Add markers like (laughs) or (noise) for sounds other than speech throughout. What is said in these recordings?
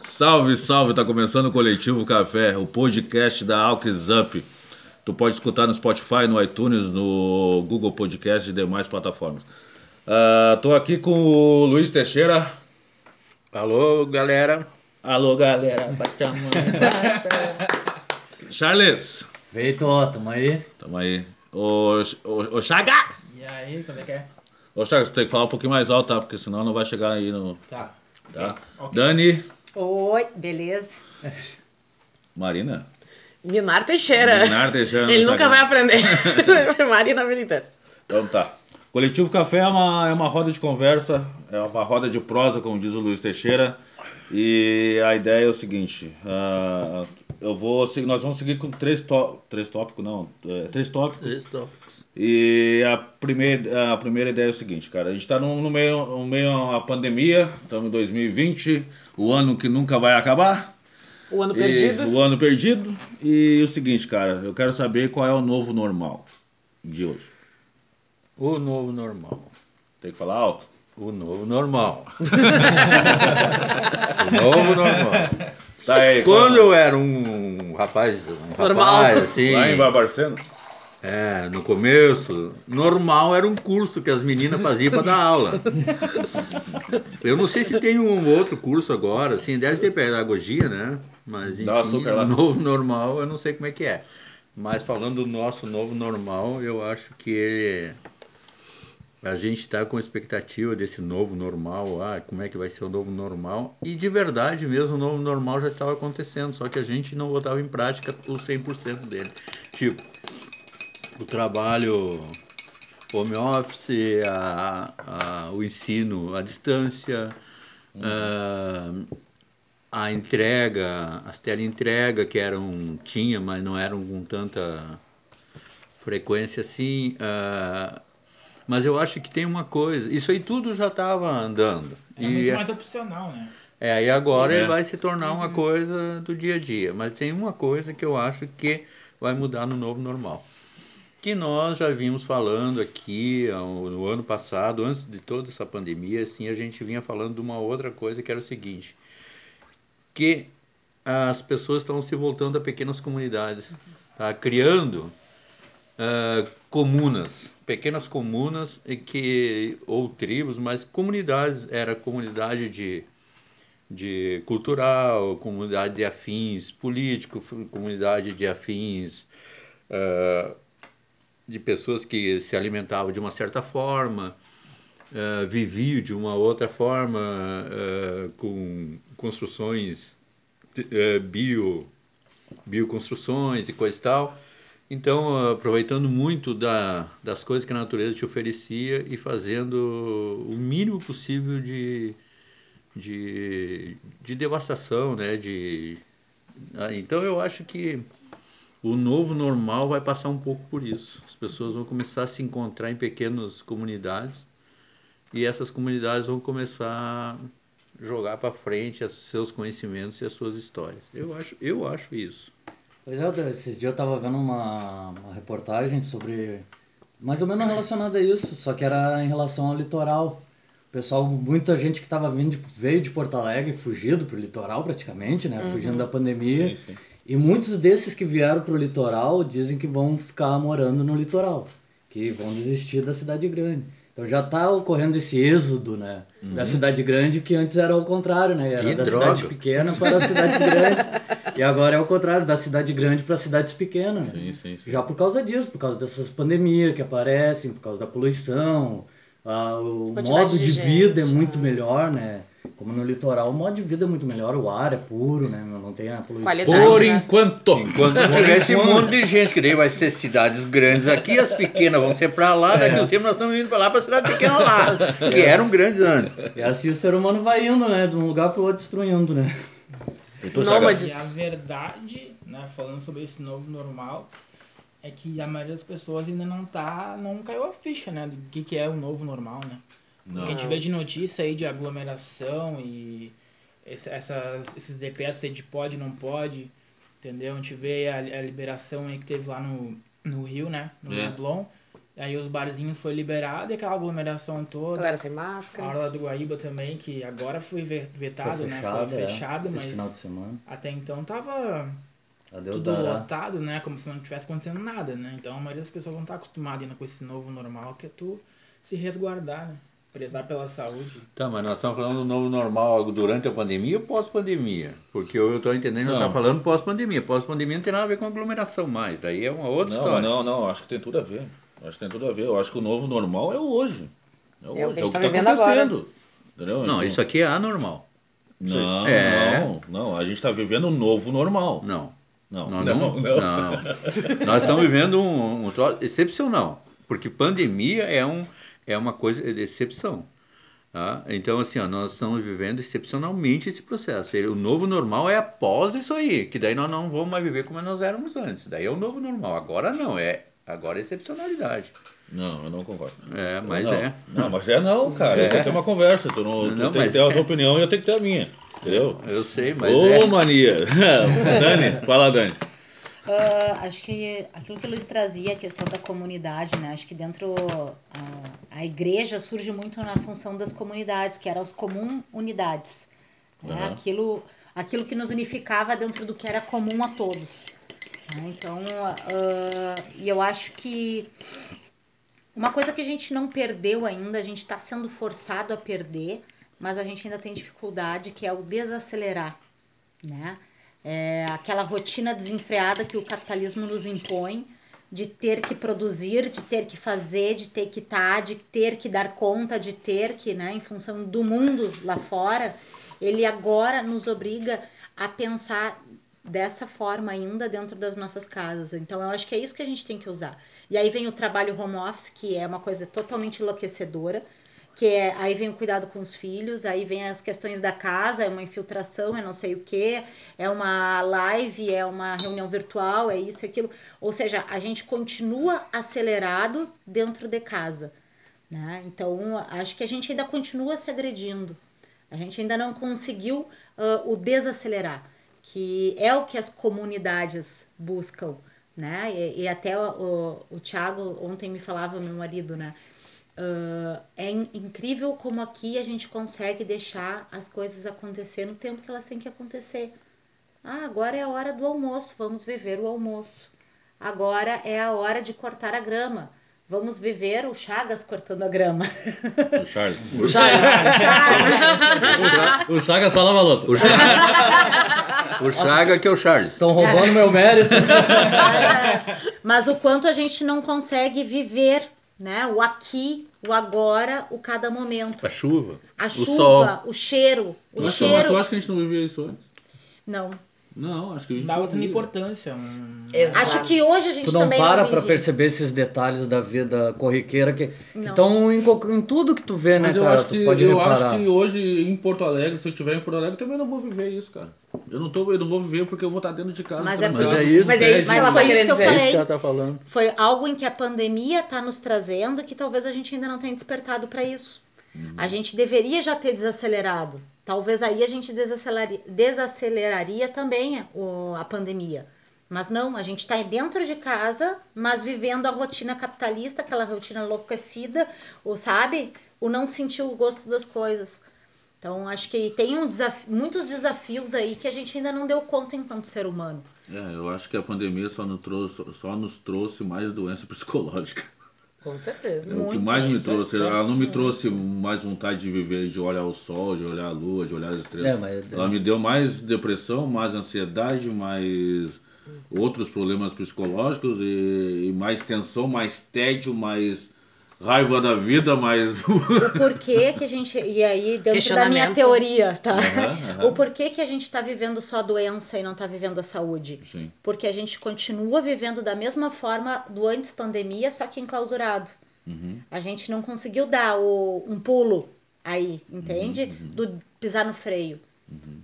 Salve, salve! Tá começando o Coletivo Café, o podcast da Alks Up. Tu pode escutar no Spotify, no iTunes, no Google Podcast e demais plataformas. Uh, tô aqui com o Luiz Teixeira. Alô, galera. Alô, galera. (laughs) Charles. Feito, tamo aí. Tamo aí. Ô, ô, ô Chagas! E aí, como é que é? Ô Chagas, tu tem que falar um pouquinho mais alto, tá? Porque senão não vai chegar aí no. Tá. Tá? Okay. Dani. Oi, beleza? Marina. Minar Teixeira. Minar Teixeira. Ele nunca vai aprender. (laughs) Marina Militante. Então tá. Coletivo Café é uma, é uma roda de conversa, é uma roda de prosa, como diz o Luiz Teixeira. E a ideia é o seguinte: uh, eu vou, nós vamos seguir com três, tó três tópicos, não, é, três tópicos. Três tópicos. E a primeira, a primeira ideia é o seguinte, cara, a gente está no, no, meio, no meio da pandemia, estamos em 2020, o ano que nunca vai acabar. O ano perdido. o ano perdido. E o seguinte, cara, eu quero saber qual é o novo normal de hoje. O novo normal. Tem que falar alto? O novo normal. (laughs) o novo normal. Tá aí, Quando eu era um rapaz, um Normal. rapaz assim. Lá em Barbacena? É, no começo, normal era um curso que as meninas faziam para dar aula. Eu não sei se tem um outro curso agora, assim, deve ter pedagogia, né? Mas enfim, açúcar novo normal eu não sei como é que é. Mas falando do nosso novo normal, eu acho que a gente está com expectativa desse novo normal, ah, como é que vai ser o novo normal. E de verdade mesmo, o novo normal já estava acontecendo, só que a gente não botava em prática o 100% dele. Tipo, o trabalho home office, a, a, o ensino à distância, a, a entrega, as teleentrega que eram tinha, mas não eram com tanta frequência assim. ah, mas eu acho que tem uma coisa, isso aí tudo já estava andando. É muito mais opcional, né? É, e agora É. vai se tornar uma coisa do dia a dia. Mas tem uma coisa que eu acho que vai mudar no novo normal. Que nós já vimos falando aqui ao- no ano passado, antes de toda essa pandemia, assim, a gente vinha falando de uma outra coisa que era o seguinte, que as pessoas estão se voltando a pequenas comunidades, tá? criando ah, comunas, pequenas comunas que ou tribos, mas comunidades, era comunidade de de cultural, comunidade de afins político, comunidade de afins ah, de pessoas que se alimentavam de uma certa forma, ah, viviam de uma outra forma, ah, com construções eh, bio, bioconstruções e coisa e tal. Então, aproveitando muito da, das coisas que a natureza te oferecia e fazendo o mínimo possível de, de, de devastação, né? De, ah, então, eu acho que o novo normal vai passar um pouco por isso. As pessoas vão começar a se encontrar em pequenas comunidades e essas comunidades vão começar a jogar para frente os seus conhecimentos e as suas histórias. Eu acho, eu acho isso. Pois é, esses dias eu tava vendo uma, uma reportagem sobre. Mais ou menos relacionada a isso, só que era em relação ao litoral. O pessoal, muita gente que tava vindo, de- veio de Porto Alegre, fugido pro litoral praticamente, né? Fugindo da pandemia. Sim, sim. E muitos desses que vieram pro litoral dizem que vão ficar morando no litoral, que vão desistir da cidade grande. Então já está ocorrendo esse êxodo, né, da cidade grande, que antes era o contrário, né, era Que da droga. cidade pequena para as cidades grandes. E agora é o contrário, da cidade grande para cidades pequenas. né? Sim, sim, sim. Já por causa disso, por causa dessas pandemias que aparecem, por causa da poluição, ah, o modo de de, vida é gente, muito né? melhor, né? Como no litoral, o modo de vida é muito melhor, o ar é puro, né? Não tem a poluição. Qualidade. Por né? enquanto. Enquanto tiver esse monte de gente, que daí vai ser cidades grandes aqui, as pequenas vão ser para lá, daqui uns tempos nós estamos indo para lá para cidade pequena lá, (laughs) que eram grandes antes. E assim o ser humano vai indo, né? De um lugar pro outro destruindo, né? Nômades. E a verdade, né, falando sobre esse novo normal, é que a maioria das pessoas ainda não tá, não caiu a ficha, né, do que, que é o novo normal, né? Não. O que a gente vê de notícia aí de aglomeração e esse- essas, esses decretos aí de pode não pode, entendeu? A gente vê a, a liberação aí que teve lá no, no Rio, né, no É. Leblon, aí os barzinhos foi liberado e aquela aglomeração toda. Galera sem A máscara. Orla do Guaíba também, que agora foi ve- vetado, Foi né? fechado, Foi é, fechado, esse final de mas semana. até então tava Adeus tudo dará. lotado, né? Como se não tivesse acontecendo nada, né? Então a maioria das pessoas não tá acostumada ainda com esse novo normal, que é tu se resguardar, né? Prezar pela saúde. Tá, mas nós estamos falando do novo normal durante a pandemia ou pós-pandemia? Porque eu estou entendendo que nós estamos falando pós-pandemia. Pós-pandemia não tem nada a ver com aglomeração mais. Daí é uma outra Não, história. não, não, acho que tem tudo a ver. Acho que tem tudo a ver. Eu acho que o novo normal é o hoje. É o É o hoje, que é a o gente que tá tá vivendo agora. acontecendo. Entendeu? Não, Então, isso aqui é anormal. Não, É. não, não. A gente tá vivendo um novo normal. Não. Não, Não, não, não, não. não. Nós estamos vivendo um, um troço excepcional. Porque pandemia é, um, é uma coisa de excepção. Tá? Então, assim, ó, nós estamos vivendo excepcionalmente esse processo. O novo normal é após isso aí, que daí nós não vamos mais viver como nós éramos antes. Daí é o novo normal. Agora não, é agora é excepcionalidade. Não, eu não concordo. É, mas não. é. Não, mas é não, cara. É. (laughs) Isso aqui é uma conversa. Tu, não, tu Não, tem que ter a tua é. opinião e eu tenho que ter a minha. Entendeu? Eu sei, mas Ô, é. mania! (laughs) Dani, fala, Dani. Ah, acho que aquilo que o Luiz trazia, a questão da comunidade, né? Acho que dentro ah, a igreja surge muito na função das comunidades, que eram as comunidades. Né? Aham. Aquilo, aquilo que nos unificava dentro do que era comum a todos. né? Então, ah, e eu acho que uma coisa que a gente não perdeu ainda, a gente está sendo forçado a perder, mas a gente ainda tem dificuldade, que é o desacelerar, né? É aquela rotina desenfreada que o capitalismo nos impõe de ter que produzir, de ter que fazer, de ter que estar, de ter que dar conta, de ter que, né, em função do mundo lá fora, ele agora nos obriga a pensar dessa forma ainda dentro das nossas casas. Então eu acho que é isso que a gente tem que usar. E aí vem o trabalho home office, que é uma coisa totalmente enlouquecedora, que é, aí vem o cuidado com os filhos, aí vem as questões da casa, é uma infiltração, é não sei o que, é uma live, é uma reunião virtual, é isso e aquilo. Ou seja, a gente continua acelerado dentro de casa. Né? Então, acho que a gente ainda continua se agredindo. A gente ainda não conseguiu ah, o desacelerar, que é o que as comunidades buscam. Né? E, e até o, o, o Thiago ontem me falava, meu marido, né? Uh, é in- incrível como aqui a gente consegue deixar as coisas acontecer no tempo que elas têm que acontecer. Ah, agora é a hora do almoço, vamos viver o almoço. Agora é a hora de cortar a grama. Vamos viver o Chagas cortando a grama. O Charles. O Chaga só lava (laughs) a louça. O Chaga, (laughs) o Chaga que é o Charles. Estão roubando meu mérito. (laughs) Mas o quanto a gente não consegue viver, né? O aqui, o agora, o cada momento. A chuva. A o chuva, sol. o cheiro, o acha, cheiro. tu acha que a gente não vivia isso antes? Não. Não, acho que a gente Dava tanta importância. Exato. Acho que hoje a gente Tu não também para não pra perceber esses detalhes da vida corriqueira que estão em, em tudo que tu vê, Mas né, eu, cara? acho tu que, pode eu reparar. acho que hoje em Porto Alegre, se eu estiver em Porto Alegre, eu também não vou viver isso, cara. Eu não, tô, eu não vou viver porque eu vou estar dentro de casa. Mas é. Mas é isso. Mas é isso que Mas ela foi tá isso querendo que eu. É isso falei. que ela tá falando. Foi algo em que a pandemia está nos trazendo que talvez a gente ainda não tenha despertado para isso. A gente deveria já ter desacelerado. Talvez aí a gente desaceleraria, desaceleraria também o- a pandemia. Mas não, a gente está dentro de casa, mas vivendo a rotina capitalista, aquela rotina enlouquecida, ou sabe? O não sentir o gosto das coisas. Então, acho que tem um desaf- muitos desafios aí que a gente ainda não deu conta enquanto ser humano. É, eu acho que a pandemia só nos trouxe, só nos trouxe mais doença (laughs) psicológica. Com certeza. É o que Muito, mais me é trouxe. certo, Ela não me trouxe mais vontade de viver, de olhar o sol, de olhar a lua, de olhar as estrelas. É, mas- Ela me deu mais depressão, mais ansiedade, mais outros problemas psicológicos e, e mais tensão, mais tédio, mais raiva da vida, mais. (laughs) o porquê que a gente. E aí, dentro da minha teoria, tá? Aham, aham. O porquê que a gente tá vivendo só a doença e não tá vivendo a saúde? Sim. Porque a gente continua vivendo da mesma forma do antes pandemia, só que enclausurado. Uhum. A gente não conseguiu dar o, um pulo aí, entende? Do pisar no freio.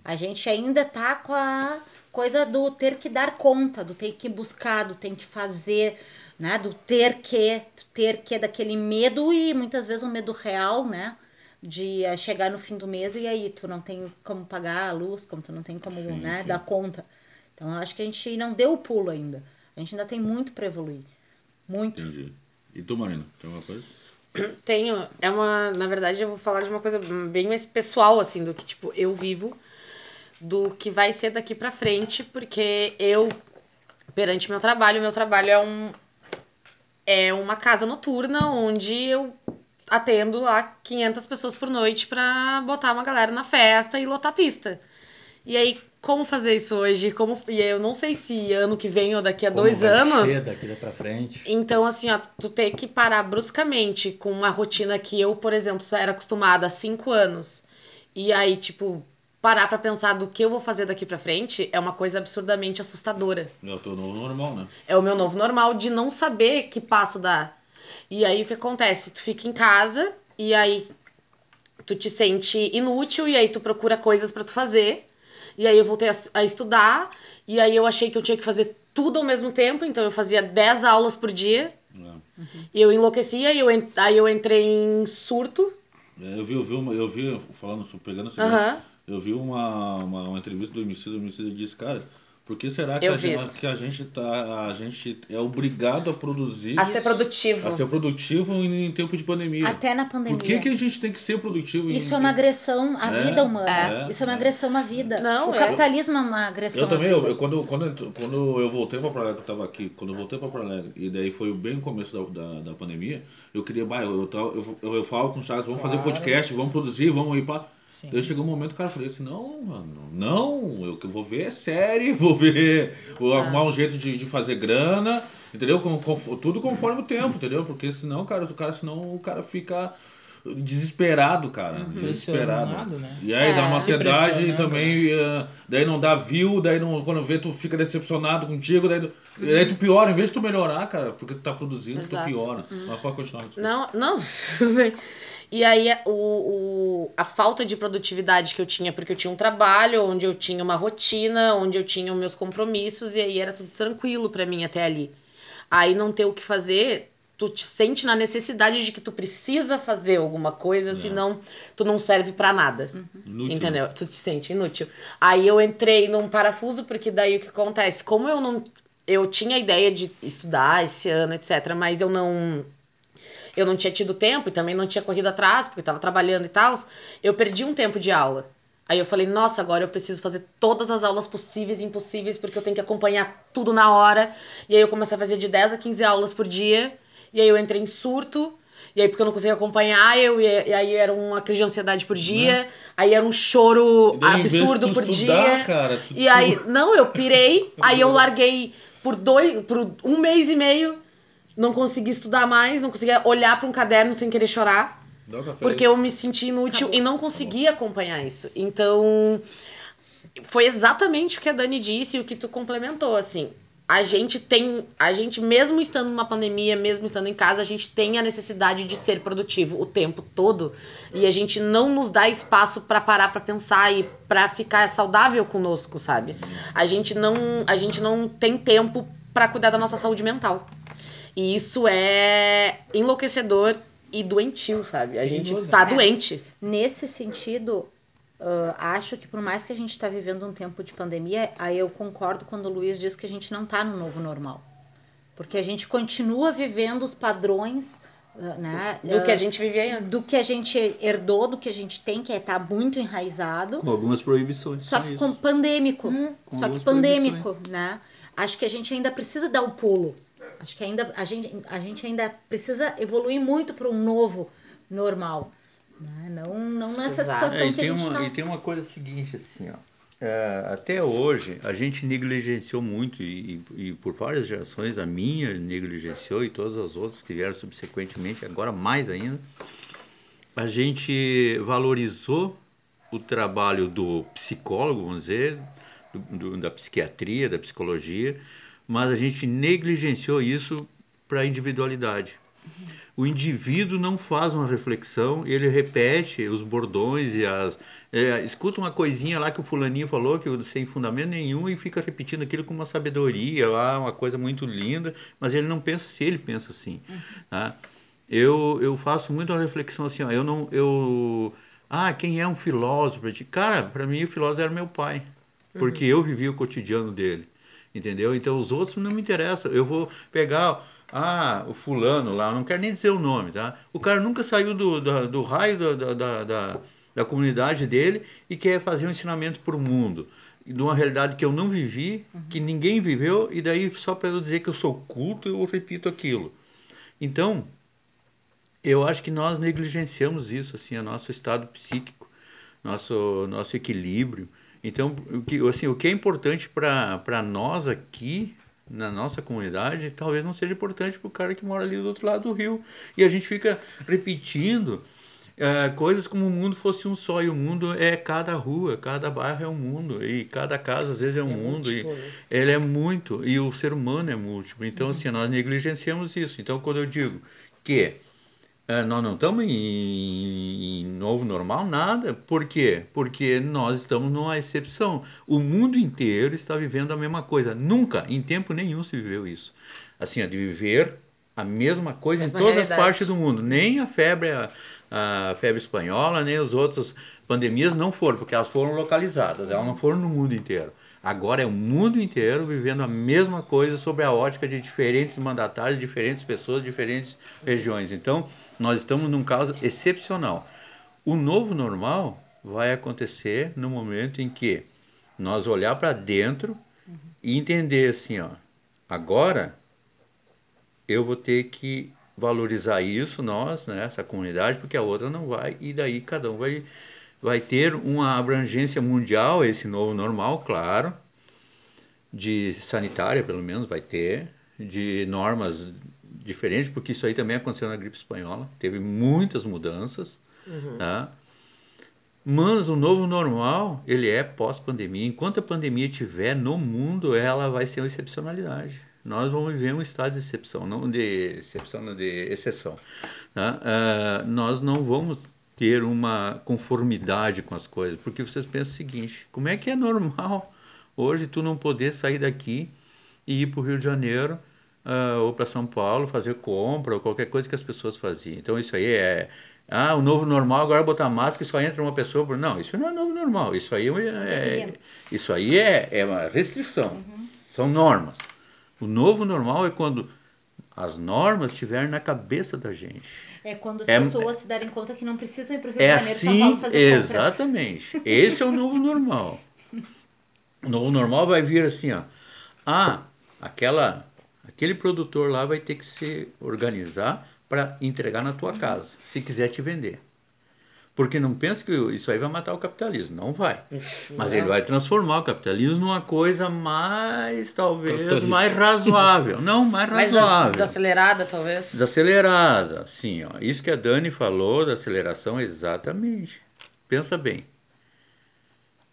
A gente ainda tá com a coisa do ter que dar conta, do ter que buscar, do ter que fazer, né? Do ter que, do ter que, daquele medo e muitas vezes um medo real, né? De eh, chegar no fim do mês e aí tu não tem como pagar a luz, como tu não tem como, Sim, né, sim. dar conta. Então eu acho que a gente não deu o pulo ainda. A gente ainda tem muito para evoluir. Muito. Entendi. E tu, Marina, tem alguma coisa? Tenho. É uma. Na verdade, eu vou falar de uma coisa bem mais pessoal, assim, do que, tipo, eu vivo, do que vai ser daqui pra frente, porque eu, perante meu trabalho, meu trabalho é um. É uma casa noturna onde eu atendo lá 500 pessoas por noite pra botar uma galera na festa e lotar a pista. E aí, como fazer isso hoje? Como... E eu não sei se ano que vem ou daqui a Como dois vai anos. ser daqui pra frente. Então, assim, ó, tu ter que parar bruscamente com uma rotina que eu, por exemplo, só era acostumada há cinco anos. E aí, tipo, parar pra pensar do que eu vou fazer daqui pra frente é uma coisa absurdamente assustadora. É o teu novo normal, né? É o meu novo normal de não saber que passo dar. E aí o que acontece? Tu fica em casa e aí tu te sente inútil e aí tu procura coisas pra tu fazer. E aí eu voltei a, estudar e aí eu achei que eu tinha que fazer tudo ao mesmo tempo, então eu fazia 10 aulas por dia. É. E eu enlouquecia e eu, aí eu entrei em surto. É, Eu vi, eu vi, eu vi falando, pegando esse Aham. Eu vi uma, uma, uma entrevista do Emicida, o Emicida disse, cara, por que será que Eu a, gente, que a gente tá, a gente é obrigado a produzir, A ser produtivo. a ser produtivo em, em tempo de pandemia? Até na pandemia. Por que, que a gente tem que ser produtivo? em- Isso é uma agressão à É, vida humana. é, Isso é uma é. agressão à vida. Não, o é. capitalismo é uma agressão Eu também, à eu, vida. eu- quando, quando, eu- quando eu voltei pra Porto Alegre, eu tava aqui, quando eu voltei pra Porto Alegre, e daí foi bem o começo da, da, da pandemia, eu queria, bah, eu, eu, eu, eu, eu falo com o Charles, vamos fazer Claro. podcast, vamos produzir, vamos ir pra... Sim. Daí chegou um momento, cara, eu falei assim, não, mano, não, eu que vou ver é série, (laughs) vou ver, vou arrumar um jeito de, de fazer grana, entendeu? Com, com- tudo conforme o tempo, entendeu? Porque senão, cara, o cara, senão o cara fica desesperado, cara, desesperado. Pressionado, né? E aí É. dá uma Se ansiedade também, eh, daí não dá view, daí não, quando vê tu fica decepcionado contigo, daí, tu- daí tu piora, em vez de tu melhorar, cara, porque tu tá produzindo, Exato. tu piora. Mas pode continuar. desculpa. Não, não, (laughs) tudo bem. E aí o, o, a falta de produtividade que eu tinha, porque eu tinha um trabalho onde eu tinha uma rotina, onde eu tinha os meus compromissos, e aí era tudo tranquilo pra mim até ali. Aí não ter o que fazer, tu te sente na necessidade de que tu precisa fazer alguma coisa, senão tu não serve pra nada. Inútil. Entendeu? Tu te sente inútil. Aí eu entrei num parafuso, porque daí o que acontece? Como eu não. Eu tinha a ideia de estudar esse ano, etc., mas eu não. Eu não tinha tido tempo e também não tinha corrido atrás, porque eu tava trabalhando e tal. Eu perdi um tempo de aula. Aí eu falei, nossa, agora eu preciso fazer todas as aulas possíveis e impossíveis, porque eu tenho que acompanhar tudo na hora. E aí eu comecei a fazer de 10 a 15 aulas por dia. E aí eu entrei em surto. E aí, porque eu não conseguia acompanhar, eu ia, e aí era uma crise de ansiedade por dia. Aí era um choro daí, absurdo por estudar, dia. cara, tu- E aí, não, eu pirei. (laughs) aí eu larguei por dois, por um mês e meio. Não consegui estudar mais, não conseguia olhar para um caderno sem querer chorar. Porque eu me senti inútil e não conseguia acompanhar isso. Então, foi exatamente o que a Dani disse e o que tu complementou, assim. A gente tem, a gente mesmo estando numa pandemia, mesmo estando em casa, a gente tem a necessidade de ser produtivo o tempo todo e a gente não nos dá espaço pra parar pra pensar e pra ficar saudável conosco, sabe? A gente não, a gente não tem tempo pra cuidar da nossa saúde mental. E isso é enlouquecedor e doentio, sabe? A gente Perigoso, tá né? doente. Nesse sentido, ah, acho que por mais que a gente está vivendo um tempo de pandemia, aí eu concordo quando o Luiz diz que a gente não está no novo normal. Porque a gente continua vivendo os padrões né, Do que a gente vivia antes. do que a gente herdou, do que a gente tem, que é estar muito enraizado. Com algumas proibições. Só que com pandêmico. com só que pandêmico, né? Acho que a gente ainda precisa dar o pulo. Acho que ainda a gente, a gente ainda precisa evoluir muito para um novo normal. Né? Não, não nessa Exato. situação É, e, que a gente uma, está. e tem uma coisa seguinte, assim, ó. É, até hoje, a gente negligenciou muito, e, e- e por várias gerações, a minha negligenciou e todas as outras que vieram subsequentemente, agora mais ainda, a gente valorizou o trabalho do psicólogo, vamos dizer, do- do- da psiquiatria, da psicologia, mas a gente negligenciou isso para a individualidade. O indivíduo não faz uma reflexão, ele repete os bordões e as. é, escuta uma coisinha lá que o fulaninho falou, que sem fundamento nenhum, e fica repetindo aquilo com uma sabedoria lá, uma coisa muito linda, mas ele não pensa se ele pensa assim. tá? Eu, eu faço muito uma reflexão assim, ó, eu não. Eu, ah, quem é um filósofo? Cara, para mim o filósofo era meu pai, porque eu vivi o cotidiano dele. Entendeu? Então os outros não me interessam. Eu vou pegar Ah, o fulano lá, não quero nem dizer o nome, tá? O cara nunca saiu do, do, do raio da, da, da, da, da comunidade dele e quer fazer um ensinamento para o mundo. De uma realidade que eu não vivi, que ninguém viveu, e daí só para eu dizer que eu sou culto, eu repito aquilo. Então, eu acho que nós negligenciamos isso, assim, o nosso estado psíquico, nosso, nosso equilíbrio. Então, o que, assim, o que é importante para nós aqui, na nossa comunidade, talvez não seja importante para o cara que mora ali do outro lado do rio. E a gente fica repetindo é, coisas como o mundo fosse um só, e o mundo é cada rua, cada bairro é um mundo, e cada casa às vezes é um É mundo, múltiplo, e né? ele é muito, e o ser humano é múltiplo. Então, assim, nós negligenciamos isso. Então, quando eu digo que é, nós não estamos em, em novo normal, nada. Por quê? Porque nós estamos numa exceção. O mundo inteiro está vivendo a mesma coisa. Nunca, em tempo nenhum, se viveu isso. Assim, ó, de viver a mesma coisa Mesma em todas realidade. as partes do mundo. Nem a febre, a, a febre espanhola, nem as outras pandemias não foram, porque elas foram localizadas, elas não foram no mundo inteiro. Agora é o mundo inteiro vivendo a mesma coisa sobre a ótica de diferentes mandatários, diferentes pessoas, diferentes regiões. Então, nós estamos num caso excepcional. O novo normal vai acontecer no momento em que nós olhar para dentro e entender assim, ó, agora eu vou ter que valorizar isso, nós, né, essa comunidade, porque a outra não vai, e daí cada um vai, vai ter uma abrangência mundial, esse novo normal, claro, de sanitária, pelo menos, vai ter, de normas diferentes, porque isso aí também aconteceu na gripe espanhola, teve muitas mudanças, tá? Mas o novo normal, ele é pós-pandemia. Enquanto a pandemia estiver no mundo, ela vai ser uma excepcionalidade. Nós vamos viver um estado de exceção, não de exceção, não de exceção. tá? Ah, nós não vamos ter uma conformidade com as coisas, porque vocês pensam o seguinte: como é que é normal hoje tu não poder sair daqui e ir para o Rio de Janeiro ah, ou para São Paulo fazer compra ou qualquer coisa que as pessoas faziam? Então isso aí é ah, o novo normal agora é botar máscara e só entra uma pessoa por. Não, isso não é novo normal. Isso aí é, isso aí é, é uma restrição. São normas. O novo normal é quando as normas estiverem na cabeça da gente. É quando as É- pessoas se derem conta que não precisam ir para o Rio É de Janeiro, São assim, Paulo fazer compras. exatamente. Esse é o novo normal. O novo normal vai vir assim, ó. Ah, aquela, aquele produtor lá vai ter que se organizar para entregar na tua casa, se quiser te vender. Porque não pensa que isso aí vai matar o capitalismo, não vai. Mas ele vai transformar o capitalismo numa coisa mais, talvez, mais razoável. Não, mais Mais razoável. desacelerada, talvez. Desacelerada, assim, ó. Isso que a Dani falou da aceleração, exatamente. Pensa bem.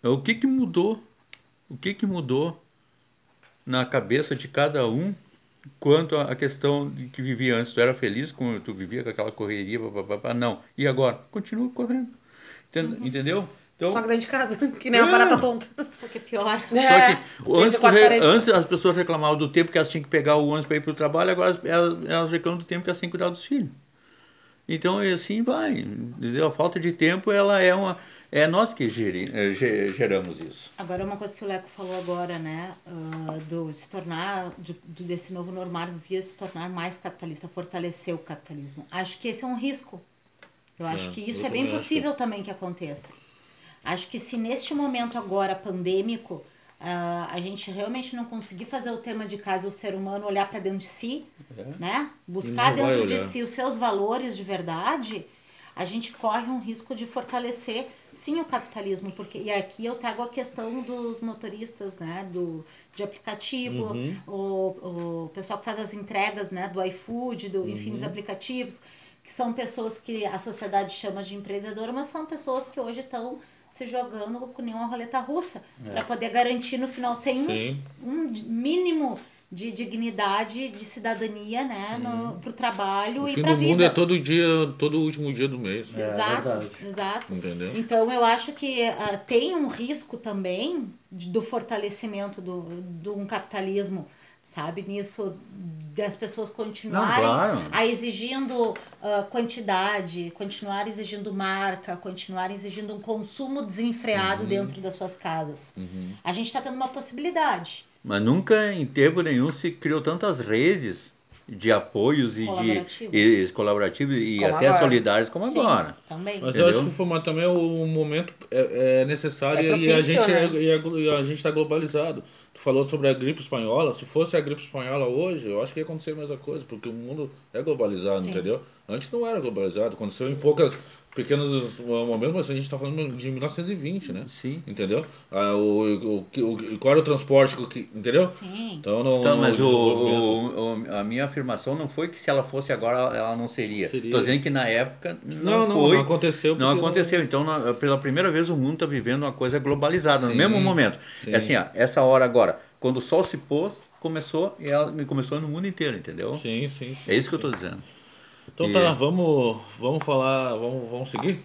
O que que mudou? O que que mudou na cabeça de cada um quanto à questão de que vivia antes? Tu era feliz com tu vivia com aquela correria, papapá, não. E agora? Continua correndo. Enten- Entendeu? Então, Só que dentro de casa, (laughs) que nem uma É. barata tonta. Só que é pior. (laughs) só É, que dentro antes, antes as pessoas reclamavam do tempo que elas tinham que pegar o ônibus para ir para o trabalho, agora elas, elas reclamam do tempo que elas têm que cuidar dos filhos. Então, assim vai. Entendeu? A falta de tempo, ela é uma. É nós que geri- eh, ge- geramos isso. Agora, uma coisa que o Leco falou agora, né? ah, do se tornar, de- do- desse novo normal, via se tornar mais capitalista, fortalecer o capitalismo. Acho que esse é um risco. Eu acho É, que isso é bem acho. possível também que aconteça. Acho que se neste momento agora pandêmico ah, a gente realmente não conseguir fazer o tema de casa o ser humano olhar para dentro de si, né? Buscar dentro de si os seus valores de verdade, a gente corre um risco de fortalecer sim o capitalismo, porque e aqui eu trago a questão dos motoristas, né, do de aplicativo, Uhum. o, o pessoal que faz as entregas, né, do iFood, do enfim, Uhum. os aplicativos, que são pessoas que a sociedade chama de empreendedora, mas são pessoas que hoje estão se jogando com nenhuma roleta russa para poder garantir no final sem um um mínimo de dignidade, de cidadania, né, no, pro trabalho O e fim pra do vida. mundo é todo dia, todo último dia do mês. É, exato, verdade. exato. Entendeu? Então eu acho que ah, tem um risco também de- do fortalecimento do, de um capitalismo, sabe, nisso das pessoas continuarem a exigindo ah, quantidade, continuar exigindo marca, continuar exigindo um consumo desenfreado dentro das suas casas. Uhum. A gente está tendo uma possibilidade. Mas nunca em tempo nenhum se criou tantas redes de apoios e de Colaborativos. e, e colaborativos e Como até agora. solidários como Sim, agora. também. Mas eu acho Entendeu? que foi uma- também o momento é, é necessário É e a gente né? é- e a, e a gente está globalizado. Tu falou sobre a gripe espanhola. Se fosse a gripe espanhola hoje, eu acho que ia acontecer a mesma coisa, porque o mundo é globalizado, Sim. entendeu? Antes não era globalizado, aconteceu em poucas pequenos momentos, mas a gente está falando de 1920, né? Sim. Entendeu? Ah, o, o, que- o, qual era o transporte, que- que- entendeu? Sim. Então não. Então, não- mas o, o- o- a minha afirmação não foi que se ela fosse agora ela não seria. Seria. Estou dizendo que na época Não, não, não, foi. não aconteceu. Não aconteceu. Então, na- pela primeira vez, o mundo está vivendo uma coisa globalizada, no Sim, mesmo momento. sim. É assim, ó, essa hora agora, quando o sol se pôs, começou e ela começou no mundo inteiro, entendeu? Sim, sim. sim É isso que eu estou dizendo. Então E- tá, vamos, vamos falar, vamos, vamos seguir?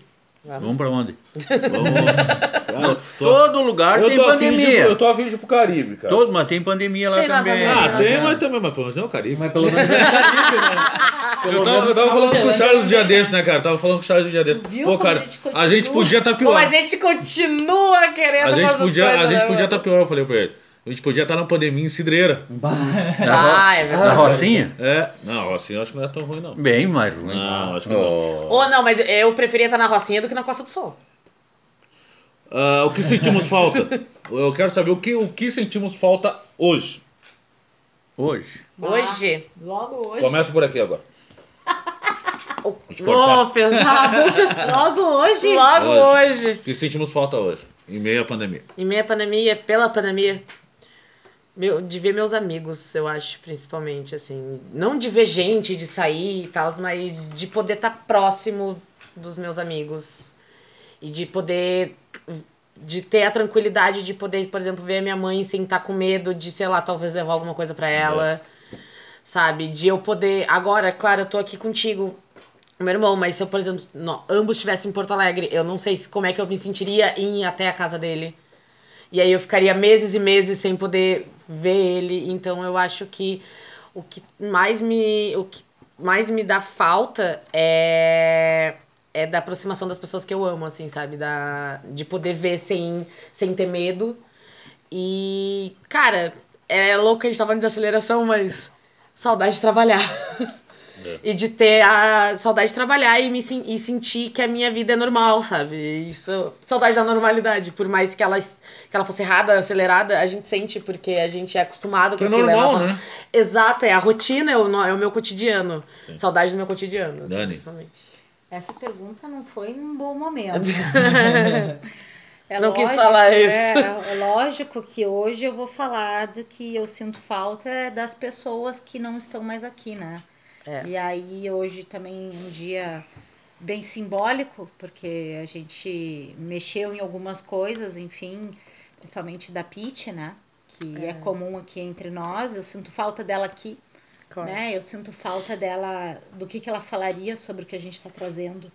Vamos para onde? Vamos. (laughs) Cara, tô- Todo lugar eu tem tô afim de, pandemia. eu tô afim de ir pro Caribe, cara. Todo, mas tem pandemia lá Tem lá também. pandemia, Ah, tem, mas também, mas pelo menos é o Caribe. Mas pelo menos é (laughs) Caribe, né? Eu tava, eu tava falando com o Charles um dia desse, né, cara? Tava falando com o Charles um dia desse. Pô, cara, a gente a gente podia estar tá Pô, pior. a gente continua querendo A gente fazer podia, coisas, a gente né, podia estar tá pior, eu falei pra ele. A gente podia estar na pandemia em Cidreira. Na, Ah, é verdade. na Rocinha? É, não, assim eu acho que não é tão ruim, não. Bem mais ruim. Não, acho que não. Oh. Ou não, mas eu preferia estar na Rocinha do que na Costa do Sol. Ah, o que sentimos falta? Eu quero saber o que, o que sentimos falta hoje. Hoje. Hoje. Logo hoje. Começa por aqui agora. Ô, cortar. pesado. (laughs) Logo hoje. Logo hoje. O que sentimos falta hoje, em meio à pandemia? Em meia pandemia, pela pandemia, meu, de ver meus amigos, eu acho, principalmente, assim. Não de ver gente, de sair e tal, mas de poder estar próximo dos meus amigos. E de poder. De ter a tranquilidade de poder, por exemplo, ver a minha mãe sem estar com medo de, sei lá, talvez levar alguma coisa pra ela. Sabe? De eu poder. Agora, claro, eu tô aqui contigo, meu irmão, mas se eu, por exemplo, nó- ambos estivessem em Porto Alegre, eu não sei se- como é que eu me sentiria em ir até a casa dele. E aí eu ficaria meses e meses sem poder ver ele. Então eu acho que o que mais me, o que mais me dá falta é é da aproximação das pessoas que eu amo, assim, sabe? Da, de poder ver sem, sem ter medo. E, cara, é louco que a gente tava em desaceleração, mas saudade de trabalhar. (laughs) E de ter a saudade de trabalhar e me e sentir que a minha vida é normal, sabe? Isso, saudade da normalidade, por mais que ela, que ela fosse errada, acelerada, a gente sente porque a gente é acostumado Que é com aquilo. normal, a nossa... né? Exato, é a rotina, é o, é o meu cotidiano. Sim. Saudade do meu cotidiano, assim, Dani. principalmente. Essa pergunta não foi num bom momento. (laughs) É Não quis falar isso. É, é lógico que hoje eu vou falar do que eu sinto falta é das pessoas que não estão mais aqui, né? É. E aí hoje também é um dia bem simbólico, porque a gente mexeu em algumas coisas, enfim, principalmente da Pete, né? Que é. comum aqui entre nós. Eu sinto falta dela aqui, Claro. né? Eu sinto falta dela, do que, que ela falaria sobre o que a gente está trazendo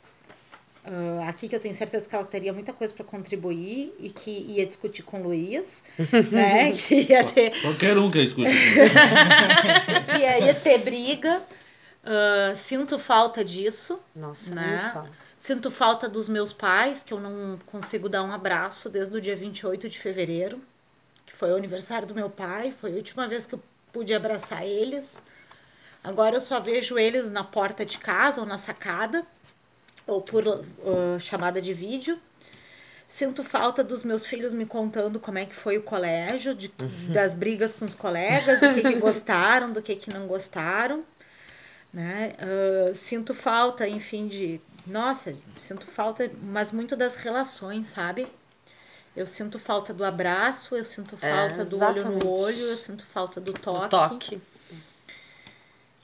ah, aqui, que eu tenho certeza que ela teria muita coisa para contribuir e que ia discutir com o Luiz, (laughs) né? Que ia ter, Qualquer um (laughs) que escute. que ia, ia ter briga. Ah, sinto falta disso. Nossa, Né? Sinto falta dos meus pais, que eu não consigo dar um abraço desde o dia 28 de fevereiro, que foi o aniversário do meu pai, foi a última vez que eu pude abraçar eles. Agora eu só vejo eles na porta de casa ou na sacada, ou por ah, chamada de vídeo. Sinto falta dos meus filhos me contando como é que foi o colégio, de- (laughs) das brigas com os colegas, do que, que gostaram, do que, que não gostaram né? Ah, sinto falta, enfim, de. Nossa, sinto falta, mas muito das relações, sabe? Eu sinto falta do abraço, eu sinto É, falta do olho no olho, eu sinto falta do toque. Do toque,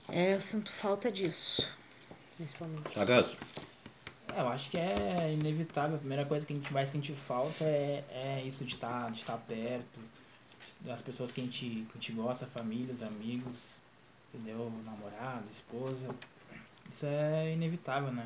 É, eu sinto falta disso. principalmente. Sagaz? É, eu acho que é inevitável. A primeira coisa que a gente vai sentir falta é, é isso de estar, de estar perto, das pessoas que a gente, que a gente gosta, famílias, amigos, entendeu? Namorado, esposa. Isso é inevitável, né?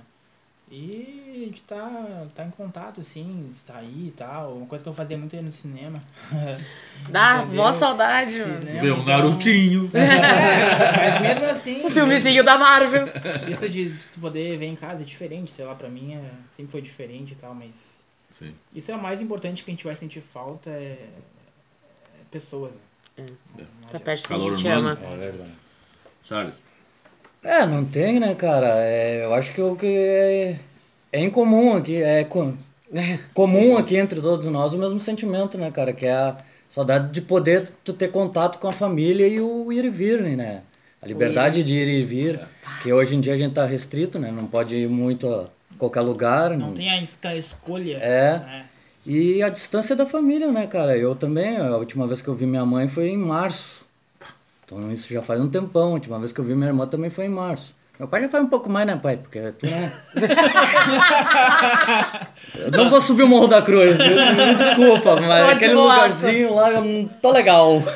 E a gente tá, tá em contato, assim, sair e tal. Uma coisa que eu fazia muito era no cinema. (laughs) Dá mó saudade, mano. Cinema, Ver um então- Narutinho. (laughs) Mas mesmo assim. Um filmezinho da Marvel. Isso de, de tu poder ver em casa é diferente, sei lá, pra mim é, sempre foi diferente e tal, mas. Sim. Isso é o mais importante que a gente vai sentir falta é, é pessoas. né? É. Não Tá perto de quem a gente humano. ama. Charles? É, não tem, né, cara? É, eu acho que o que é, é incomum aqui, é co- (laughs) comum aqui entre todos nós o mesmo sentimento, né, cara? Que é a saudade de poder tu ter contato com a família e o ir e vir, né? A liberdade de ir e vir, que hoje em dia a gente tá restrito, né? Não pode ir muito a qualquer lugar. Não tem a escolha. É. né? E a distância da família, né, cara? Eu também, a última vez que eu vi minha mãe foi em março. Então isso já faz um tempão. A última vez que eu vi minha irmã também foi em março. Meu pai já faz um pouco mais, né, pai? Porque tu, né? (laughs) eu não vou subir o Morro da Cruz, me, me desculpa, mas Tô de aquele boaça. lugarzinho lá eu não tô legal. (laughs)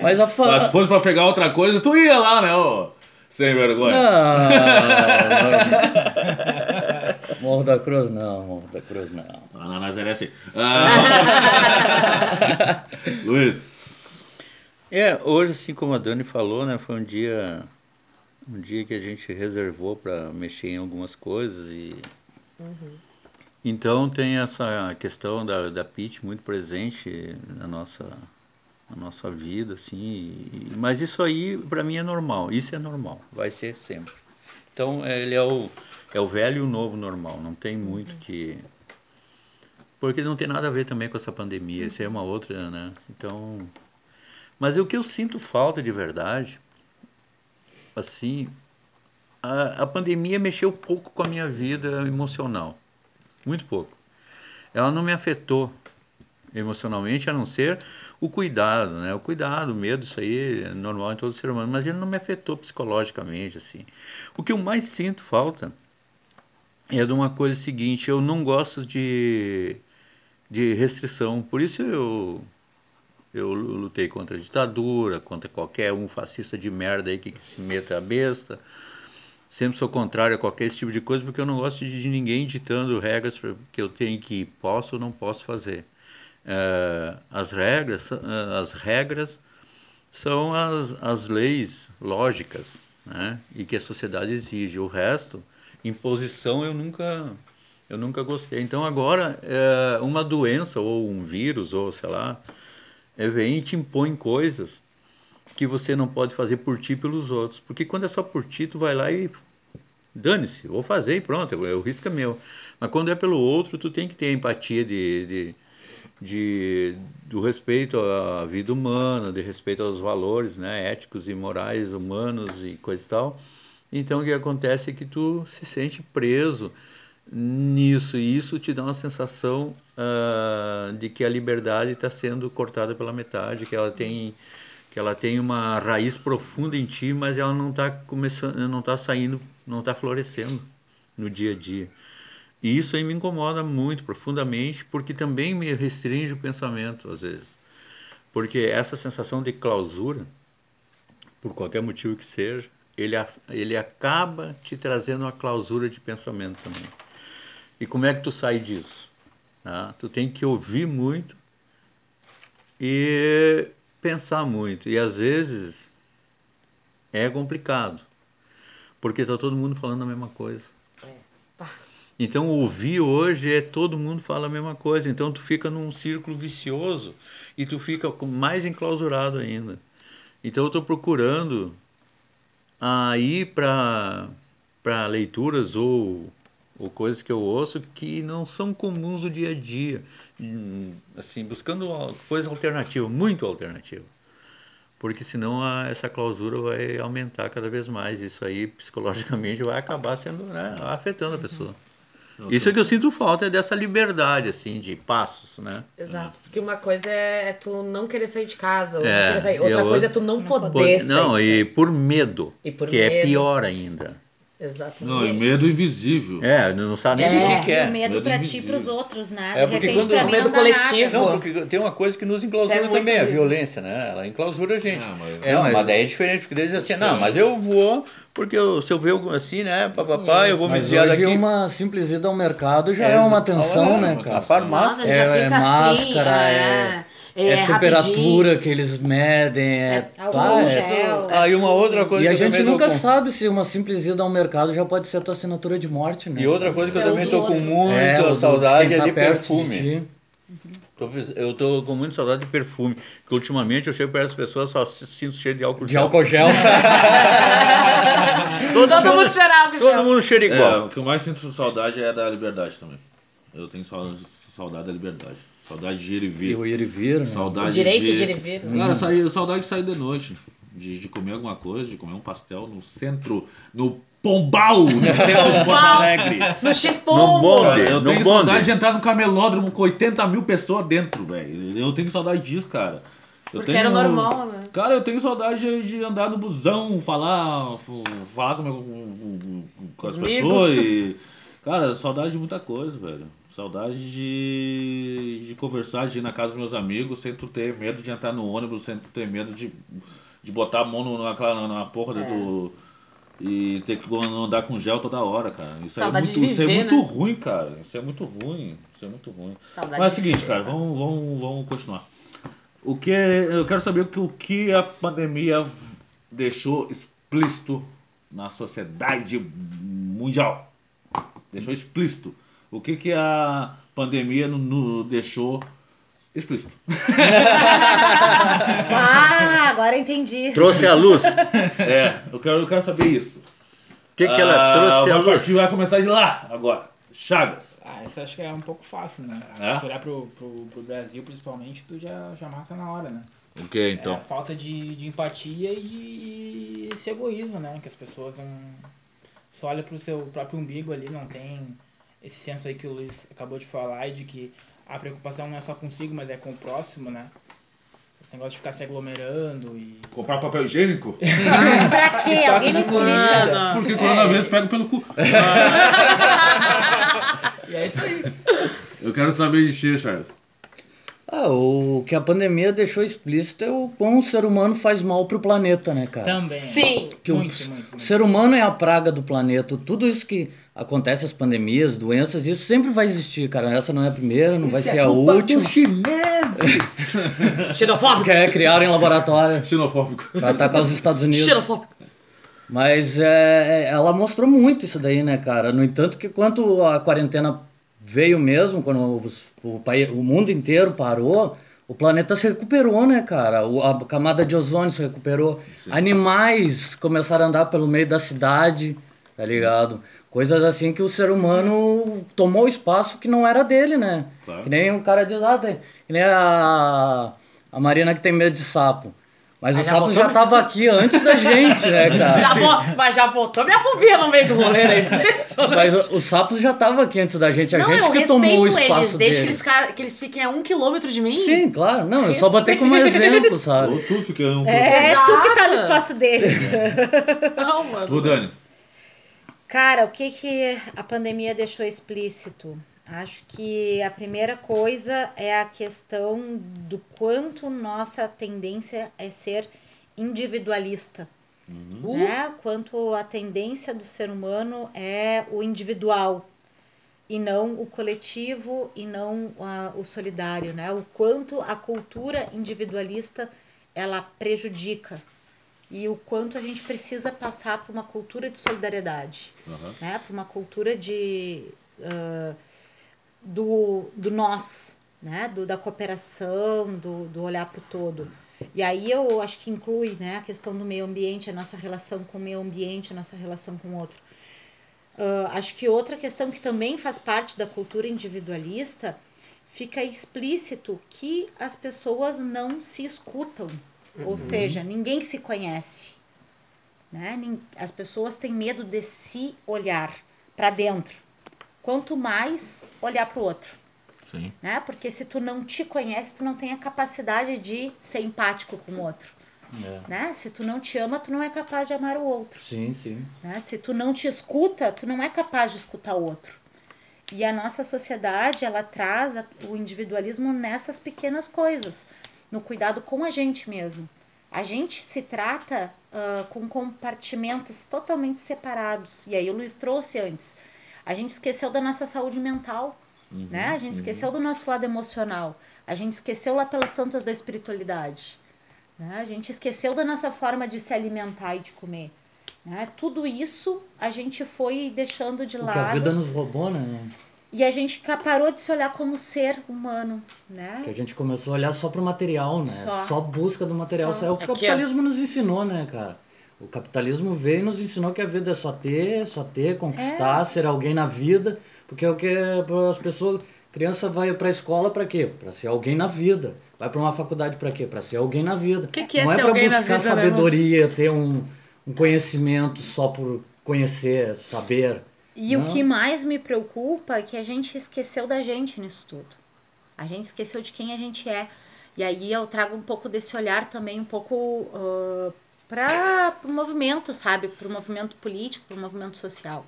mas a fa... Mas se fosse pra pegar outra coisa, tu ia lá, né, ô? Sem vergonha. Não, (laughs) não. Morro da Cruz não, Morro da Cruz não. Lá na Nazaré assim. Ah. Luiz. É, hoje, assim como a Dani falou, né, foi um dia, um dia que a gente reservou para mexer em algumas coisas e então tem essa questão da, da Pete muito presente na nossa, na nossa vida, assim. e- mas isso aí para mim é normal. Isso é normal, vai ser sempre. Então é, ele é o é o velho e o novo normal. Não tem muito que porque não tem nada a ver também com essa pandemia. Isso é uma outra, né? Então mas o que eu sinto falta de verdade, assim, a, a pandemia mexeu pouco com a minha vida emocional. Muito pouco. Ela não me afetou emocionalmente, a não ser o cuidado, né? O cuidado, o medo, isso aí é normal em todo ser humano, mas ele não me afetou psicologicamente, assim. O que eu mais sinto falta é de uma coisa seguinte, eu não gosto de, de restrição, por isso eu eu lutei contra a ditadura, contra qualquer um fascista de merda aí que, que se meta a besta. Sempre sou contrário a qualquer esse tipo de coisa, porque eu não gosto de, de ninguém ditando regras que eu tenho que posso ou não posso fazer. Eh, as regras, eh, as regras são as, as leis lógicas, né? E que a sociedade exige. O resto, imposição, eu nunca eu nunca gostei. Então agora eh, uma doença ou um vírus ou sei lá, é, vem e te impõe coisas que você não pode fazer por ti e pelos outros. Porque quando é só por ti, tu vai lá e dane-se, vou fazer e pronto, o risco é meu. Mas quando é pelo outro, tu tem que ter empatia de, de, de- do respeito à vida humana, de respeito aos valores né, éticos e morais humanos e coisa e tal. Então o que acontece é que tu se sente preso nisso e isso te dá uma sensação ah, de que a liberdade está sendo cortada pela metade, que ela tem que ela tem uma raiz profunda em ti, mas ela não está começando, não está saindo, não está florescendo no dia a dia. E isso aí me incomoda muito profundamente, porque também me restringe o pensamento às vezes. Porque essa sensação de clausura, por qualquer motivo que seja, ele, ele acaba te trazendo uma clausura de pensamento também. E como é que tu sai disso? tá? Tu tem que ouvir muito e pensar muito. E às vezes é complicado, porque está todo mundo falando a mesma coisa. Então ouvir hoje é todo mundo fala a mesma coisa. Então tu fica num círculo vicioso e tu fica mais enclausurado ainda. Então eu estou procurando a ir para para leituras ou, ou coisas que eu ouço que não são comuns do dia a dia, Hum, assim buscando al- coisa alternativa, muito alternativa, porque senão a, essa clausura vai aumentar cada vez mais. Isso aí psicologicamente vai acabar sendo né, afetando a pessoa. Isso é que eu sinto falta é dessa liberdade assim de passos, né? Exato. Porque uma coisa é, é tu não querer sair de casa, ou É, sair. e outra coisa é tu não não poder sair. Não, e por medo, E por que é medo. pior ainda. Exatamente. Não, é medo invisível. É, não sabe nem É. o que, que é. o medo Medo pra ti e invisível. pros outros, né? É, de porque repente quando- pra O mim medo não coletivo. nada. Não, porque tem uma coisa que nos enclausura é também, a violência, né? Ela enclausura a gente. Ah, mas- É, É, mas, mas- daí é diferente, porque eles dizem assim, não, diferente. mas eu vou, porque eu- se eu ver algo assim, né, papapá, eu vou me Mas desviar hoje daqui. uma simples ida ao mercado já É, é, uma é, atenção, é, né, cara? A farmácia. Nossa, já É- fica é assim. máscara, é, É, é temperatura que eles medem, é, É pá, é- gel. Ah, e uma outra coisa E a que gente nunca com- sabe se uma simples ida ao mercado já pode ser a tua assinatura de morte, né? E outra coisa que eu é também tô com muito é, saudade é tá de perfume. De pres- Eu tô com muita saudade de perfume. Porque ultimamente eu chego perto das pessoas só sinto cheiro de álcool De gel. álcool gel. (laughs) Todo, Todo mundo cheira álcool todo gel. mundo cheira É, igual. o que eu mais sinto saudade é da liberdade também. Eu tenho sau- saudade da liberdade. Saudade de ir e e vir. o ir e vir, né? Saudade O direito de... de ir vir? Cara, sair, saudade de sair de noite. De, de comer alguma coisa, de comer um pastel no centro, no Pombal, no centro de Porto Pombal. Alegre. No X No Pombo. bonde. Cara, eu no tenho bonde. saudade de entrar no camelódromo com 80 mil pessoas dentro, velho. Eu tenho saudade disso, cara. Eu Porque tenho- era o normal, né? Cara, eu tenho saudade de, de andar no busão, falar, falar com, meu, com, com- com as Os amigos. pessoas e. Cara, saudade de muita coisa, velho. Saudade de, de conversar, de ir na casa dos meus amigos sem tu ter medo de entrar no ônibus, sem tu ter medo de, de botar a mão no- naquela, na porra É. do. E ter que andar com gel toda hora, cara. Isso Saudade é muito, de isso é viver, muito né? ruim, cara. Isso é muito ruim. Isso é muito ruim. Saudade Mas é o seguinte, viver, cara, vamos, vamos, vamos continuar. O que eu quero saber o que, o que a pandemia deixou explícito na sociedade mundial. Deixou explícito. O que, que a pandemia no, no- deixou explícito? (laughs) Ah, agora entendi. Trouxe a luz. O É, eu quero, eu quero saber isso. que, que ela Ah, trouxe a luz? partir, vai começar de lá agora. Chagas. Ah, isso acho que é um pouco fácil, né? É? Se olhar pro, pro, pro Brasil, principalmente, tu já, já mata na hora, né? O que É então? a falta de, de empatia e de esse egoísmo, né? Que as pessoas não só olham pro seu próprio umbigo ali, não tem esse senso aí que o Luiz acabou de falar e de que a preocupação não é só consigo, mas é com o próximo, né? Esse negócio de ficar se aglomerando e. Comprar papel higiênico? (laughs) Pra quê? Alguém me explica. Porque o coronavírus pega pelo cu. (laughs) E é isso aí. Eu quero saber de ti, Charles. Ah, o que a pandemia deixou explícito é o quão o ser humano faz mal pro planeta, né, cara? Também. Sim. Que o Muito, s- muito, muito. ser humano é a praga do planeta. Tudo isso que acontece, as pandemias, doenças, isso sempre vai existir, cara. Essa não é a primeira, não vai ser a última. chineses! (laughs) Xenofóbico. Que é criaram em laboratório Xenofóbico. pra atacar os Estados Unidos. Xenofóbico. Mas é, ela mostrou muito isso daí, né, cara? No entanto, que quando a quarentena veio mesmo, quando os- o, país, o mundo inteiro parou, o planeta se recuperou, né, cara? O- a camada de ozônio se recuperou. Animais começaram a andar pelo meio da cidade, tá ligado? Coisas assim que o ser humano tomou espaço que não era dele, né? Claro. Que nem o cara diz, ah, tem, que nem a, a Marina que tem medo de sapo. Mas o sapo já medo? tava aqui antes da gente, né, (laughs) cara? Já vo- mas já botou minha fobia no meio do rolê, né? Impressionante. Mas o- os sapos já estavam aqui antes da gente, a não, gente que tomou o eles, espaço desde que eles, ca- que eles fiquem a um quilômetro de mim. Sim, claro. Não, eu só botei como exemplo, sabe? Ou tu fica um. É, Exato. tu que tá no espaço deles. Não, mano. Tu, Dani. Cara, o que, que a pandemia deixou explícito? Acho que a primeira coisa é a questão do quanto nossa tendência é ser individualista. Uh, Né? Quanto a tendência do ser humano é o individual e não o coletivo e não ah, o solidário, né? O quanto a cultura individualista ela prejudica e o quanto a gente precisa passar por uma cultura de solidariedade, Aham. né? Por uma cultura de ah, do, do nós, né? Do, da cooperação, do, do olhar para o todo. E aí eu acho que inclui né, a questão do meio ambiente, a nossa relação com o meio ambiente, a nossa relação com o outro. Ah, acho que outra questão que também faz parte da cultura individualista fica explícito que as pessoas não se escutam, ou seja, ninguém se conhece. Né? As pessoas têm medo de se olhar para dentro, quanto mais olhar para o outro Sim. né? Porque se tu não te conhece, tu não tem a capacidade de ser empático com o outro, né? Se tu não te ama, tu não é capaz de amar o outro, Sim, sim. né? Se tu não te escuta, tu não é capaz de escutar o outro. E a nossa sociedade, ela traz o individualismo nessas pequenas coisas, no cuidado com a gente mesmo. A gente se trata ah, com compartimentos totalmente separados. E aí o Luiz trouxe antes. A gente esqueceu da nossa saúde mental, né? A gente esqueceu do nosso lado emocional. A gente esqueceu lá pelas tantas da espiritualidade. Né? A gente esqueceu da nossa forma de se alimentar e de comer. Né? Tudo isso a gente foi deixando de O lado. que a vida nos roubou, né? E a gente parou de se olhar como ser humano, né? Que a gente começou a olhar só pro material, né? Só. Só, busca do material. Só. É o Aqui, que o capitalismo nos ensinou, né, cara? O capitalismo veio e nos ensinou que a vida é só ter, só ter, conquistar, É. ser alguém na vida. Porque é o que as pessoas. Criança vai pra escola pra quê? Pra ser alguém na vida. Vai pra uma faculdade pra quê? Pra ser alguém na vida. Que que é Não é na buscar vida, sabedoria, ter um, um conhecimento só por conhecer, saber. E Não. o que mais me preocupa é que a gente esqueceu da gente nisso tudo. A gente esqueceu de quem a gente é. E aí eu trago um pouco desse olhar também, um pouco para o movimento, sabe? Para o movimento político, para o movimento social.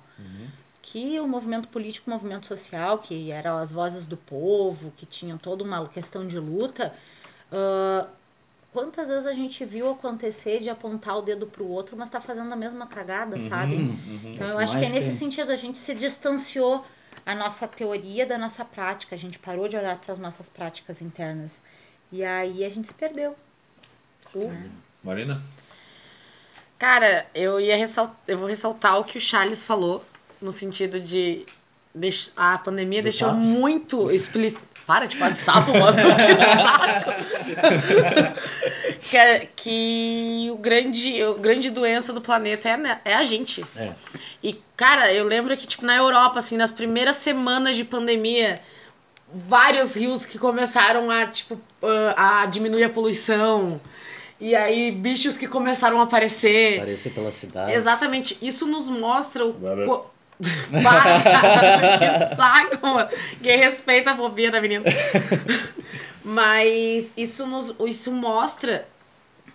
Que o movimento político, o movimento social, que eram as vozes do povo, que tinham toda uma questão de luta, ah, quantas vezes a gente viu acontecer de apontar o dedo para o outro, mas tá fazendo a mesma cagada, sabe? Então É o eu acho que é nesse tem. sentido, a gente se distanciou a nossa teoria da nossa prática, a gente parou de olhar para as nossas práticas internas. E aí a gente se perdeu. Marina? Cara, eu ia ressaltar, eu vou ressaltar o que o Charles falou, no sentido de deix- a pandemia deixou sapos? muito explícito. Para de falar de sapo, mano, que saco! (laughs) que, é- que o grande, o grande doença do planeta é, é a gente. É. E, cara, eu lembro que, tipo, na Europa, assim, nas primeiras semanas de pandemia, vários rios que começaram a, tipo, a diminuir a poluição. E aí, bichos que começaram a aparecer. Aparecer pela cidade. Exatamente. Isso nos mostra o. Co- (laughs) Para, cara, que saco, mano. Quem respeita a fobia da menina. Mas isso, nos, isso mostra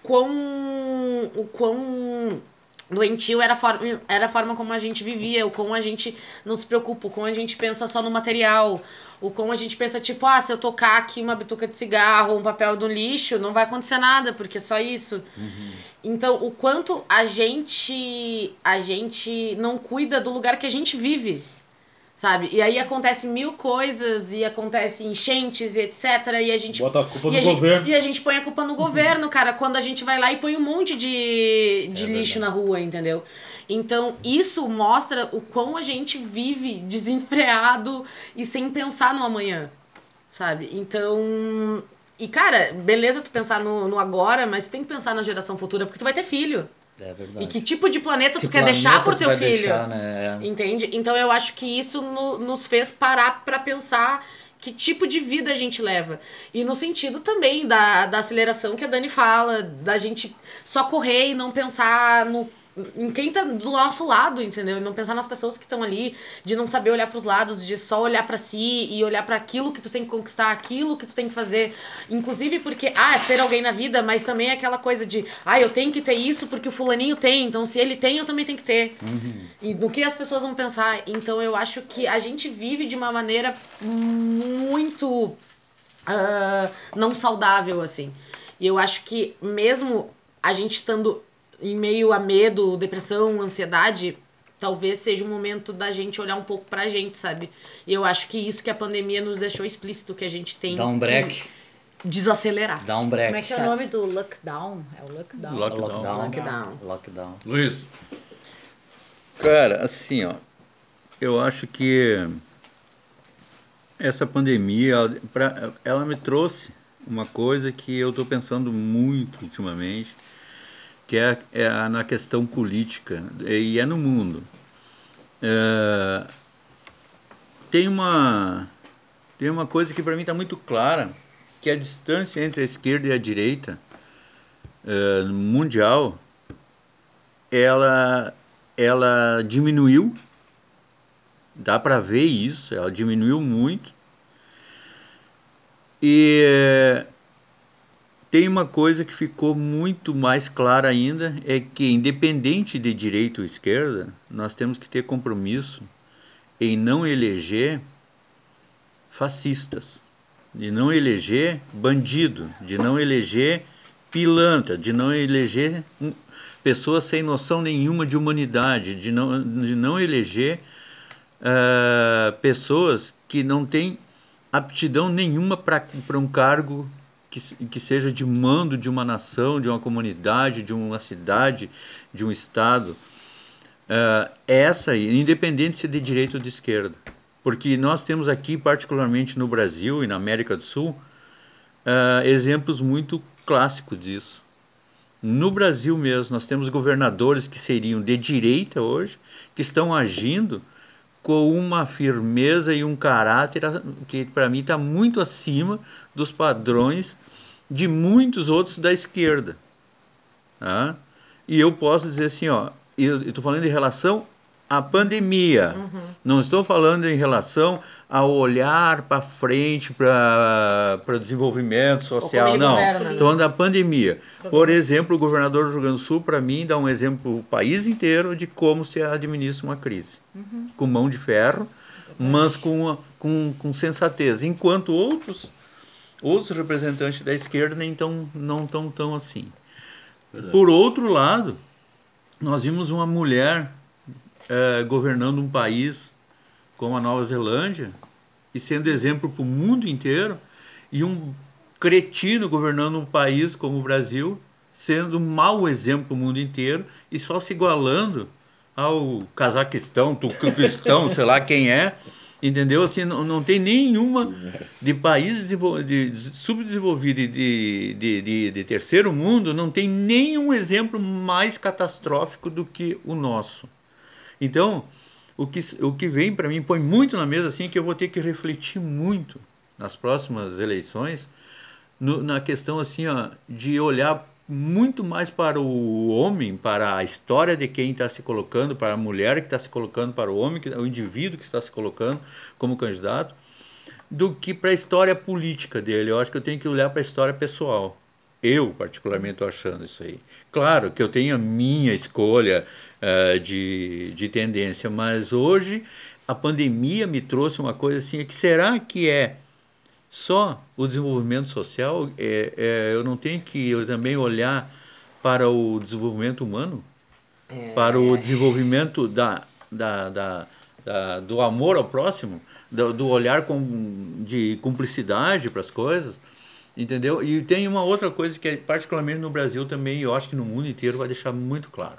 quão, o quão doentio era a, forma, era a forma como a gente vivia, o quão a gente não se preocupa, o quão a gente pensa só no material, o quão a gente pensa, tipo, ah, se eu tocar aqui uma bituca de cigarro, um papel do lixo, não vai acontecer nada, porque é só isso. Então, o quanto a gente a gente não cuida do lugar que a gente vive, sabe? E aí acontece mil coisas e acontece enchentes e etc. E a gente Bota a culpa e no a, gente, governo. e a gente põe a culpa no governo, cara, quando a gente vai lá e põe um monte de, de É lixo verdade. na rua, entendeu? Então, isso mostra o quão a gente vive desenfreado e sem pensar no amanhã, sabe? Então. E, cara, beleza tu pensar no, no agora, mas tu tem que pensar na geração futura, porque tu vai ter filho. É verdade. E que tipo de planeta Que tu quer deixar planeta pro teu filho? deixar, né? É. Entende? Então eu acho que isso no- nos fez parar pra pensar que tipo de vida a gente leva. E no sentido também da, da aceleração que a Dani fala, da gente só correr e não pensar no em quem tá do nosso lado, entendeu? E não pensar nas pessoas que estão ali, de não saber olhar pros lados, de só olhar pra si e olhar pra aquilo que tu tem que conquistar, aquilo que tu tem que fazer. Inclusive porque, ah, é ser alguém na vida, mas também é aquela coisa de, ah, eu tenho que ter isso porque o fulaninho tem, então se ele tem, eu também tenho que ter. E no que as pessoas vão pensar. Então eu acho que a gente vive de uma maneira muito ah, não saudável, assim. E eu acho que mesmo a gente estando em meio a medo, depressão, ansiedade, talvez seja um momento da gente olhar um pouco pra gente, sabe? E eu acho que isso que a pandemia nos deixou explícito, que a gente tem Dá um que break. desacelerar. Dá um break. Como é que é o nome do lockdown? É o lockdown. Lock- Lockdown. Lockdown. Lockdown. Luiz. Cara, assim, ó, eu acho que essa pandemia, ela, pra- ela me trouxe uma coisa que eu estou pensando muito ultimamente, que é, é na questão política, e é no mundo. É, tem uma tem uma coisa que para mim está muito clara, que a distância entre a esquerda e a direita é, mundial, ela ela diminuiu, dá para ver isso, ela diminuiu muito. E tem uma coisa que ficou muito mais clara ainda, é que independente de direita ou esquerda, nós temos que ter compromisso em não eleger fascistas, de não eleger bandido, de não eleger pilantra, de não eleger pessoas sem noção nenhuma de humanidade, de não, de não eleger ah, pessoas que não têm aptidão nenhuma para um cargo que, que seja de mando de uma nação, de uma comunidade, de uma cidade, de um estado. Ah, essa aí, independente se de direita ou de esquerda. Porque nós temos aqui, particularmente no Brasil e na América do Sul, ah, exemplos muito clássicos disso. No Brasil mesmo, nós temos governadores que seriam de direita hoje, que estão agindo com uma firmeza e um caráter que, para mim, está muito acima dos padrões de muitos outros da esquerda. tá? E eu posso dizer assim, ó, eu estou falando em relação à pandemia. Não estou falando em relação ao olhar para frente para o desenvolvimento social, não. governa, né? Estou falando da pandemia. Por exemplo, o governador do Rio Grande do Sul, para mim, dá um exemplo o país inteiro de como se administra uma crise. Com mão de ferro, mas com, com, com sensatez. Enquanto outros, outros representantes da esquerda nem tão, não estão tão assim. Por outro lado, nós vimos uma mulher eh, governando um país como a Nova Zelândia e sendo exemplo para o mundo inteiro, e um cretino governando um país como o Brasil sendo um mau exemplo para o mundo inteiro e só se igualando ao Cazaquistão, Turquistão, sei lá quem é, entendeu? Assim, não, não tem nenhuma de país desenvol- de, subdesenvolvido e de, de, de, de terceiro mundo, não tem nenhum exemplo mais catastrófico do que o nosso. Então, o que, o que vem para mim, põe muito na mesa assim, que eu vou ter que refletir muito nas próximas eleições, no- na questão assim, ó, de olhar muito mais para o homem, para a história de quem está se colocando, para a mulher que está se colocando, para o homem, que, o indivíduo que está se colocando como candidato, do que para a história política dele. Eu acho que eu tenho que olhar para a história pessoal. Eu, particularmente, estou achando isso aí. Claro que eu tenho a minha escolha eh, de, de tendência, mas hoje a pandemia me trouxe uma coisa assim, que será que é só o desenvolvimento social? É, é, eu não tenho que eu também olhar para o desenvolvimento humano? para o desenvolvimento da, da, da, da- do amor ao próximo, do, do olhar com, de cumplicidade para as coisas, entendeu? E tem uma outra coisa que, é, particularmente no Brasil também, e eu acho que no mundo inteiro vai deixar muito claro.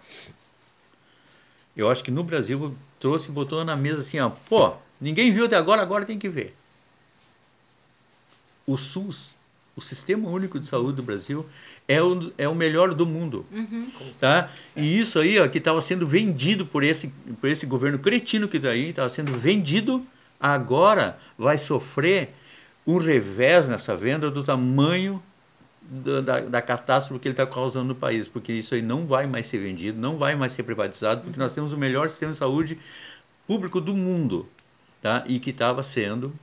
Eu acho que no Brasil trouxe e botou na mesa assim, ó, pô, ninguém viu até agora, agora tem que ver. O SUS, o Sistema Único de Saúde do Brasil, é o, é o melhor do mundo. Tá? E isso aí, ó, que estava sendo vendido por esse, por esse governo cretino que está aí, estava sendo vendido, agora vai sofrer um revés nessa venda do tamanho da, da, catástrofe que ele está causando no país, porque isso aí não vai mais ser vendido, não vai mais ser privatizado, porque nós temos o melhor sistema de saúde público do mundo, tá? E que estava sendo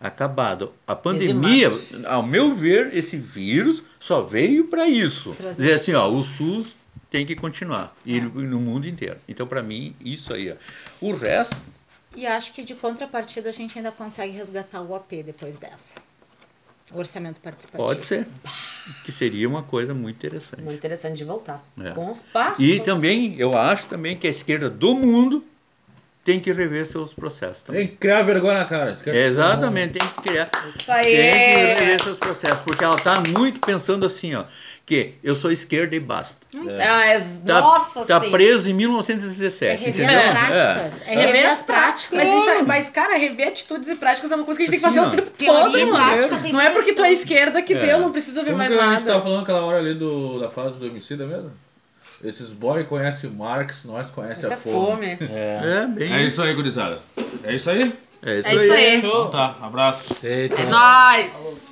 acabado. A pandemia, ao meu ver, esse vírus só veio para isso. Trazer Dizer assim, ó, o SUS tem que continuar e no, no mundo inteiro. Então, para mim, isso aí. Ó. O resto, E acho que de contrapartida a gente ainda consegue resgatar o AP depois dessa. O orçamento participativo. pode ser, que seria uma coisa muito interessante. Muito interessante de voltar. É. Com os pá, E com também, eu acho também que a esquerda do mundo tem que rever seus processos também. Tem que criar vergonha na cara. Exatamente, tem que criar. Isso aí. Tem que rever seus processos, porque ela está muito pensando assim, ó, que eu sou esquerda e basta. Ah, é- Tá, Nossa, tá sim. preso em É 1917, rever entendeu? as práticas. É, rever as práticas. Mas, isso, é- mas, cara, rever atitudes e práticas é uma coisa que a gente tem que Assim, fazer o ó. tempo Teoria todo, e prática Não é porque tu é esquerda que É. deu, não precisa ver Como mais que a gente nada. tava falando aquela hora ali do, da fase do homicida mesmo? Esses boy conhecem Marx, nós conhecemos a é fome. fome. É, bem. É isso aí, gurizada. É isso aí? É isso É isso aí. Então tá, abraço. Feito. É nóis.